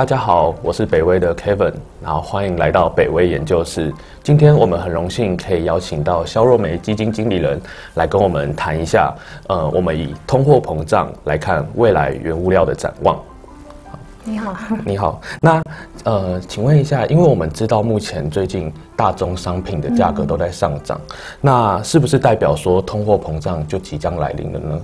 大家好，我是北威的 Kevin，然后欢迎来到北威研究室。今天我们很荣幸可以邀请到肖若梅基金经理人来跟我们谈一下，呃，我们以通货膨胀来看未来原物料的展望。你好，你好，那呃，请问一下，因为我们知道目前最近大宗商品的价格都在上涨，那是不是代表说通货膨胀就即将来临了呢？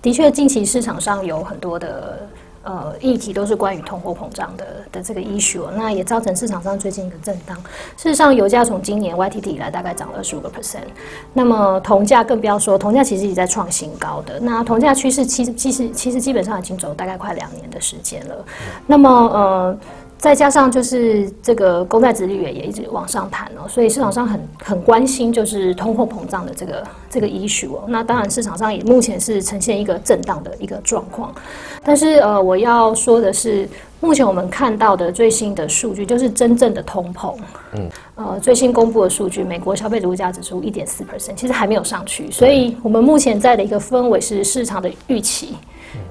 的确，近期市场上有很多的。呃，议题都是关于通货膨胀的的这个 issue，那也造成市场上最近一个震荡。事实上，油价从今年 YTD 以来大概涨了二十五个 percent，那么铜价更不要说，铜价其实也在创新高的。那铜价趋势其实其实其实基本上已经走大概快两年的时间了。那么呃。再加上就是这个公债殖利率也一直往上弹哦，所以市场上很很关心就是通货膨胀的这个这个 issue 哦。那当然市场上也目前是呈现一个震荡的一个状况，但是呃我要说的是，目前我们看到的最新的数据就是真正的通膨，嗯，呃最新公布的数据，美国消费者物价指数一点四 percent，其实还没有上去，所以我们目前在的一个氛围是市场的预期，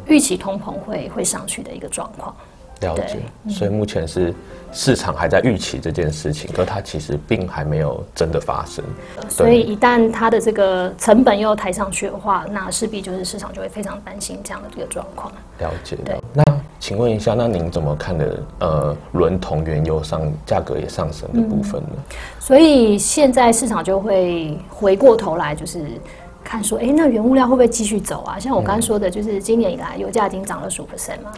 预期通膨会会上去的一个状况。了解，所以目前是市场还在预期这件事情，可它其实并还没有真的发生。所以一旦它的这个成本又抬上去的话，那势必就是市场就会非常担心这样的这个状况。了解。对。那请问一下，那您怎么看的？呃，轮同原油上价格也上升的部分呢？所以现在市场就会回过头来，就是。看说，哎，那原物料会不会继续走啊？像我刚刚说的，就是今年以来油价已经涨了十五 percent 嘛。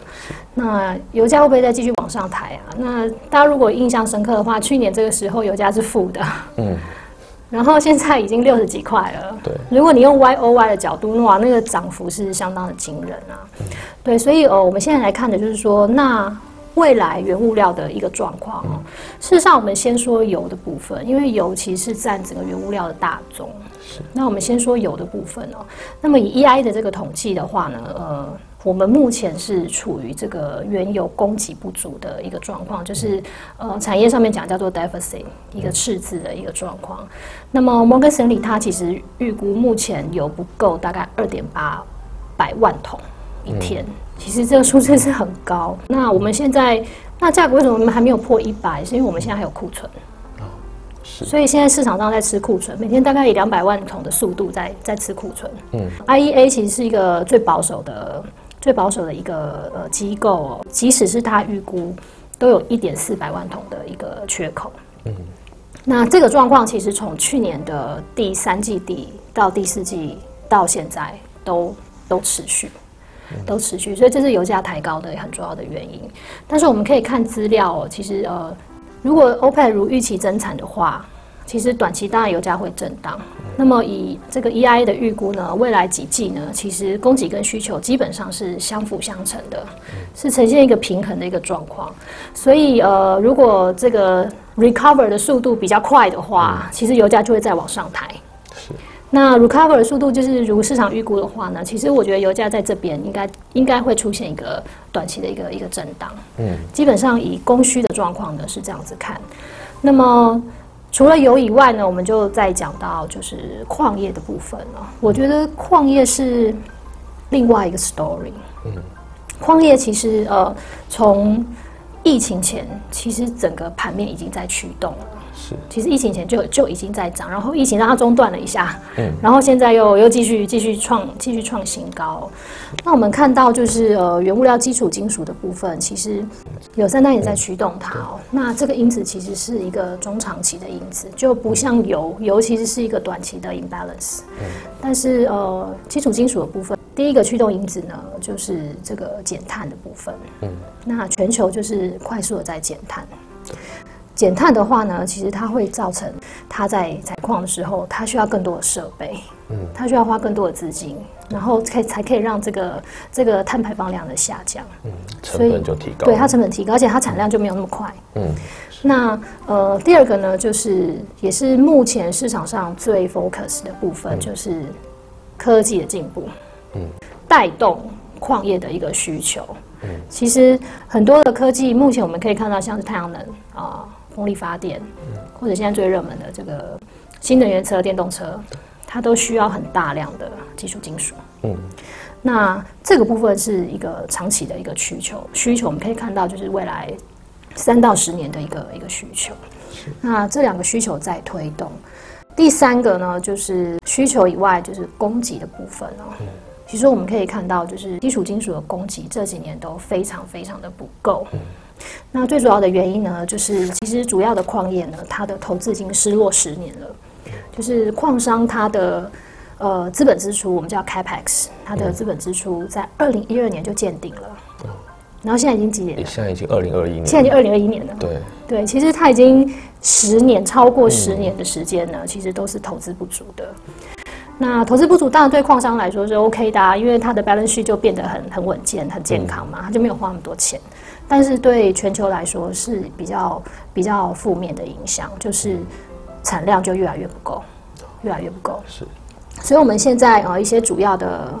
那油价会不会再继续往上抬啊？那大家如果印象深刻的话，去年这个时候油价是负的，嗯，然后现在已经六十几块了。对，如果你用 Y O Y 的角度，哇，那个涨幅是相当的惊人啊。对，所以哦，我们现在来看的就是说，那。未来原物料的一个状况哦，事实上，我们先说油的部分，因为油其实是占整个原物料的大宗。是。那我们先说油的部分哦。那么以 EI 的这个统计的话呢，呃，我们目前是处于这个原油供给不足的一个状况，就是呃，产业上面讲叫做 deficit，一个赤字的一个状况。那么摩根森利它其实预估目前油不够，大概二点八百万桶一天。其实这个数字是很高。那我们现在，那价格为什么我们还没有破一百？是因为我们现在还有库存。是。所以现在市场上在吃库存，每天大概以两百万桶的速度在在吃库存。嗯。IEA 其实是一个最保守的、最保守的一个呃机构，哦即使是他预估，都有一点四百万桶的一个缺口。嗯。那这个状况其实从去年的第三季底到第四季到现在都都持续。都持续，所以这是油价抬高的很重要的原因。但是我们可以看资料，哦其实呃，如果 OPEC 如预期增产的话，其实短期当然油价会震荡。那么以这个 EIA 的预估呢，未来几季呢，其实供给跟需求基本上是相辅相成的，是呈现一个平衡的一个状况。所以呃，如果这个 recover 的速度比较快的话，其实油价就会再往上抬。那 recover 的速度就是如市场预估的话呢，其实我觉得油价在这边应该应该会出现一个短期的一个一个震荡。嗯，基本上以供需的状况呢是这样子看。那么除了油以外呢，我们就再讲到就是矿业的部分了。我觉得矿业是另外一个 story。嗯，矿业其实呃从疫情前其实整个盘面已经在驱动了。其实疫情前就就已经在涨，然后疫情让它中断了一下，嗯，然后现在又又继续继续创继续创新高。那我们看到就是呃原物料基础金属的部分，其实有三单也在驱动它哦。那这个因子其实是一个中长期的因子，就不像油，油其实是一个短期的 imbalance。嗯，但是呃基础金属的部分，第一个驱动因子呢就是这个减碳的部分。嗯，那全球就是快速的在减碳。减碳的话呢，其实它会造成它在采矿的时候，它需要更多的设备，嗯，它需要花更多的资金，然后可以才可以让这个这个碳排放量的下降，嗯，成本就提高，对它成本提高，而且它产量就没有那么快，嗯，那呃第二个呢，就是也是目前市场上最 focus 的部分，就是科技的进步，嗯，带动矿业的一个需求，嗯，其实很多的科技目前我们可以看到，像是太阳能啊。风力发电，或者现在最热门的这个新能源车、电动车，它都需要很大量的基础金属。嗯，那这个部分是一个长期的一个需求，需求我们可以看到就是未来三到十年的一个一个需求。那这两个需求在推动。第三个呢，就是需求以外，就是供给的部分哦。其实我们可以看到，就是基础金属的供给这几年都非常非常的不够。那最主要的原因呢，就是其实主要的矿业呢，它的投资已经失落十年了。就是矿商它的呃资本支出，我们叫 capex，它的资本支出在二零一二年就见顶了。然后现在已经几年了？现在已经二零二一年。现在已经二零二一年了。对对，其实它已经十年超过十年的时间呢，其实都是投资不足的。那投资不足当然对矿商来说是 OK 的，啊，因为它的 balance sheet 就变得很很稳健、很健康嘛，它就没有花那么多钱。但是对全球来说是比较比较负面的影响，就是产量就越来越不够，越来越不够。是，所以我们现在呃一些主要的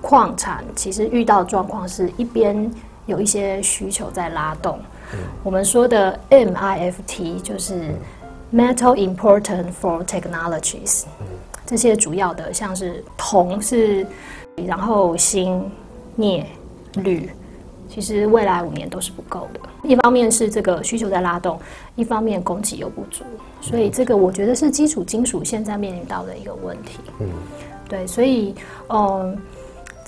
矿产其实遇到状况是一边。有一些需求在拉动，我们说的 MIFT 就是 Metal Important for Technologies，这些主要的像是铜是，然后锌、镍、铝，其实未来五年都是不够的。一方面是这个需求在拉动，一方面供给又不足，所以这个我觉得是基础金属现在面临到的一个问题。嗯，对，所以嗯。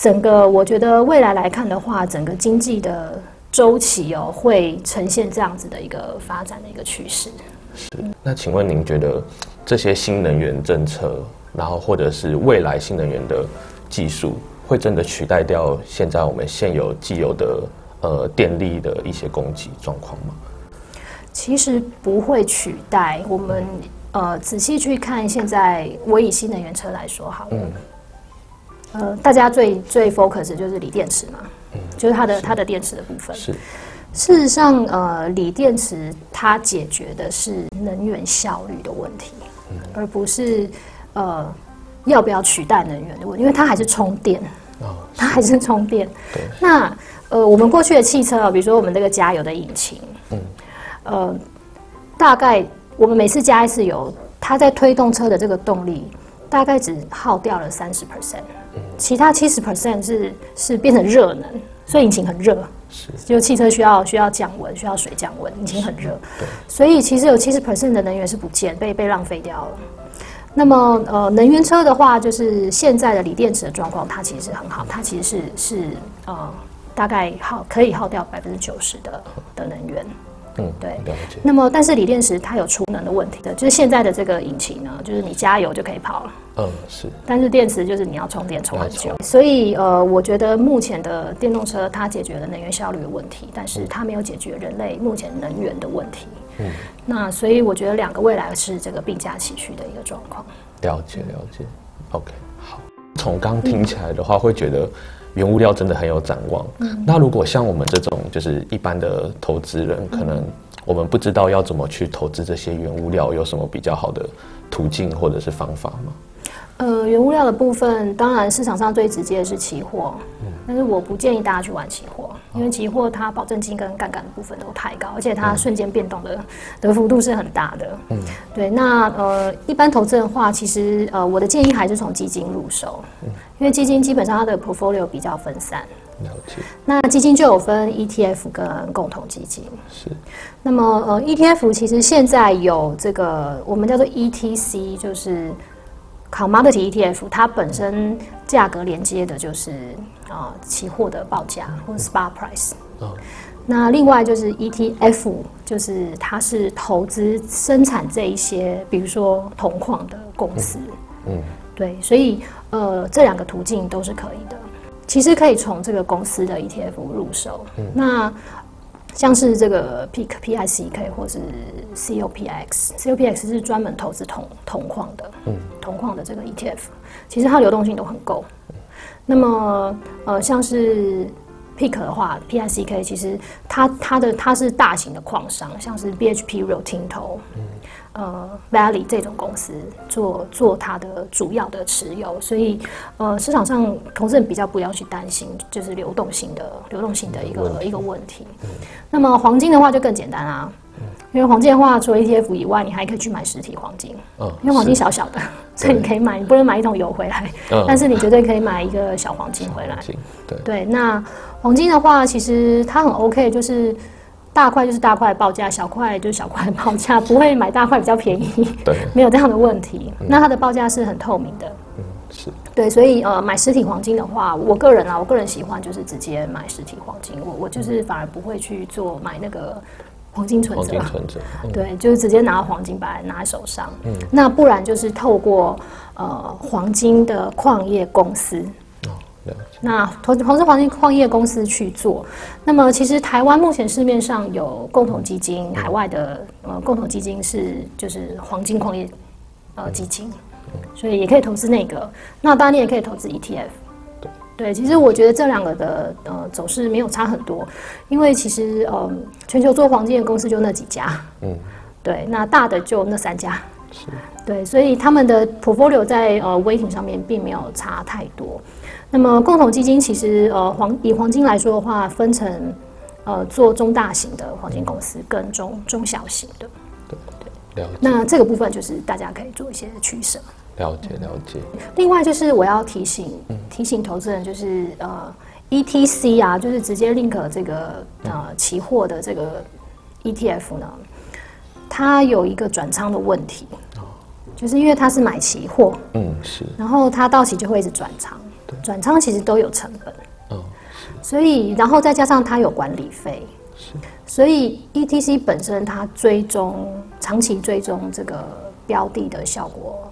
整个我觉得未来来看的话，整个经济的周期哦，会呈现这样子的一个发展的一个趋势。是。那请问您觉得这些新能源政策，然后或者是未来新能源的技术，会真的取代掉现在我们现有既有的呃电力的一些供给状况吗？其实不会取代。我们呃仔细去看，现在我以新能源车来说好了。呃，大家最最 focus 就是锂电池嘛，嗯就是它的它的电池的部分。是，事实上，呃，锂电池它解决的是能源效率的问题，而不是呃要不要取代能源的问题，因为它还是充电，它还是充电。那呃，我们过去的汽车，比如说我们这个加油的引擎，嗯，呃，大概我们每次加一次油，它在推动车的这个动力。大概只耗掉了三十 percent，其他七十 percent 是是变成热能，所以引擎很热。是，就汽车需要需要降温，需要水降温，引擎很热。所以其实有七十 percent 的能源是不见，被被浪费掉了。那么呃，能源车的话，就是现在的锂电池的状况，它其实很好，它其实是是呃，大概耗可以耗掉百分之九十的的能源。嗯，对。那么，但是锂电池它有储能的问题的，就是现在的这个引擎呢，就是你加油就可以跑了。嗯，是。但是电池就是你要充电充很久，所以呃，我觉得目前的电动车它解决了能源效率的问题，但是它没有解决人类目前能源的问题。嗯。那所以我觉得两个未来是这个并驾齐驱的一个状况。了解了解。OK，好。从刚听起来的话，会觉得。原物料真的很有展望。那如果像我们这种就是一般的投资人，可能我们不知道要怎么去投资这些原物料，有什么比较好的途径或者是方法吗？呃，原物料的部分，当然市场上最直接的是期货，但是我不建议大家去玩期货，因为期货它保证金跟杠杆的部分都太高，而且它瞬间变动的的幅度是很大的。嗯，对。那呃，一般投资的话，其实呃，我的建议还是从基金入手，因为基金基本上它的 portfolio 比较分散。了解。那基金就有分 ETF 跟共同基金。是。那么呃，ETF 其实现在有这个我们叫做 ETC，就是。Commodity ETF 它本身价格连接的就是啊期货的报价或者 spot price。那另外就是 ETF，就是它是投资生产这一些，比如说铜矿的公司。嗯。对，所以呃这两个途径都是可以的。其实可以从这个公司的 ETF 入手。嗯。那像是这个 PIC、PICK 或是 COPX，COPX 是专门投资铜铜矿的，嗯，铜矿的这个 ETF，其实它流动性都很够。那么，呃，像是 PIC 的话，PICK 其实它它的它是大型的矿商，像是 BHP、Rio Tinto。呃，Valley 这种公司做做它的主要的持有，所以呃，市场上投资人比较不要去担心，就是流动性的流动性的一个一个问题。那么黄金的话就更简单啊，因为黄金的话，除了 ETF 以外，你还可以去买实体黄金。嗯因为黄金小小的，所以你可以买，你不能买一桶油回来，嗯但是你绝对可以买一个小黄金回来对，对，那黄金的话，其实它很 OK，就是大块就是大块的报价，小块就是小块的报价，不会买大块比较便宜，对，没有这样的问题。那它的报价是很透明的。嗯，是，对，所以呃，买实体黄金的话，我个人啊，我个人喜欢就是直接买实体黄金，我我就是反而不会去做买那个黄金存折黄金，存折，嗯对，就是直接拿黄金把它拿在手上。嗯，那不然就是透过呃黄金的矿业公司，那投投资黄金矿业公司去做。那么其实台湾目前市面上有共同基金，海外的呃共同基金是就是黄金矿业呃基金，所以也可以投资那个。那当然你也可以投资 ETF。对，其实我觉得这两个的呃走势没有差很多，因为其实呃全球做黄金的公司就那几家，嗯，对，那大的就那三家，对，所以他们的 portfolio 在呃 weighting 上面并没有差太多。那么共同基金其实呃黄以黄金来说的话，分成呃做中大型的黄金公司跟中中小型的，了解，那这个部分就是大家可以做一些取舍。了解，了解，另外就是我要提醒提醒投资人，就是呃 ETC 啊，就是直接 link 这个呃期货的这个 ETF 呢，它有一个转仓的问题，就是因为它是买期货，嗯，是，然后它到期就会一直转仓，转仓其实都有成本，嗯，所以然后再加上它有管理费，所以 ETC 本身它追踪长期追踪这个标的的效果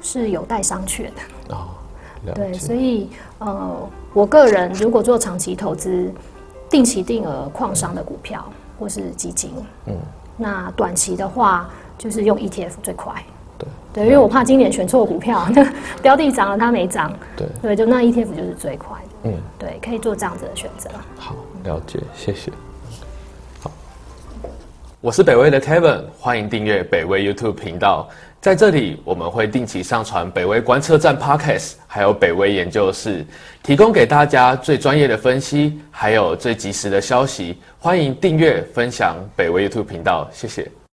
是有待商榷的。哦，对，所以呃，我个人如果做长期投资，定期定额矿商的股票或是基金，嗯，那短期的话就是用 ETF 最快。对，对，因为我怕今年选错股票，那 标的涨了它没涨，对，对，就那 ETF 就是最快的。嗯，对，可以做这样子的选择。好，了解，谢谢。好，我是北威的 Kevin，欢迎订阅北威 YouTube 频道。在这里，我们会定期上传北威观测站 Podcast，还有北威研究室，提供给大家最专业的分析，还有最及时的消息。欢迎订阅、分享北威 YouTube 频道，谢谢。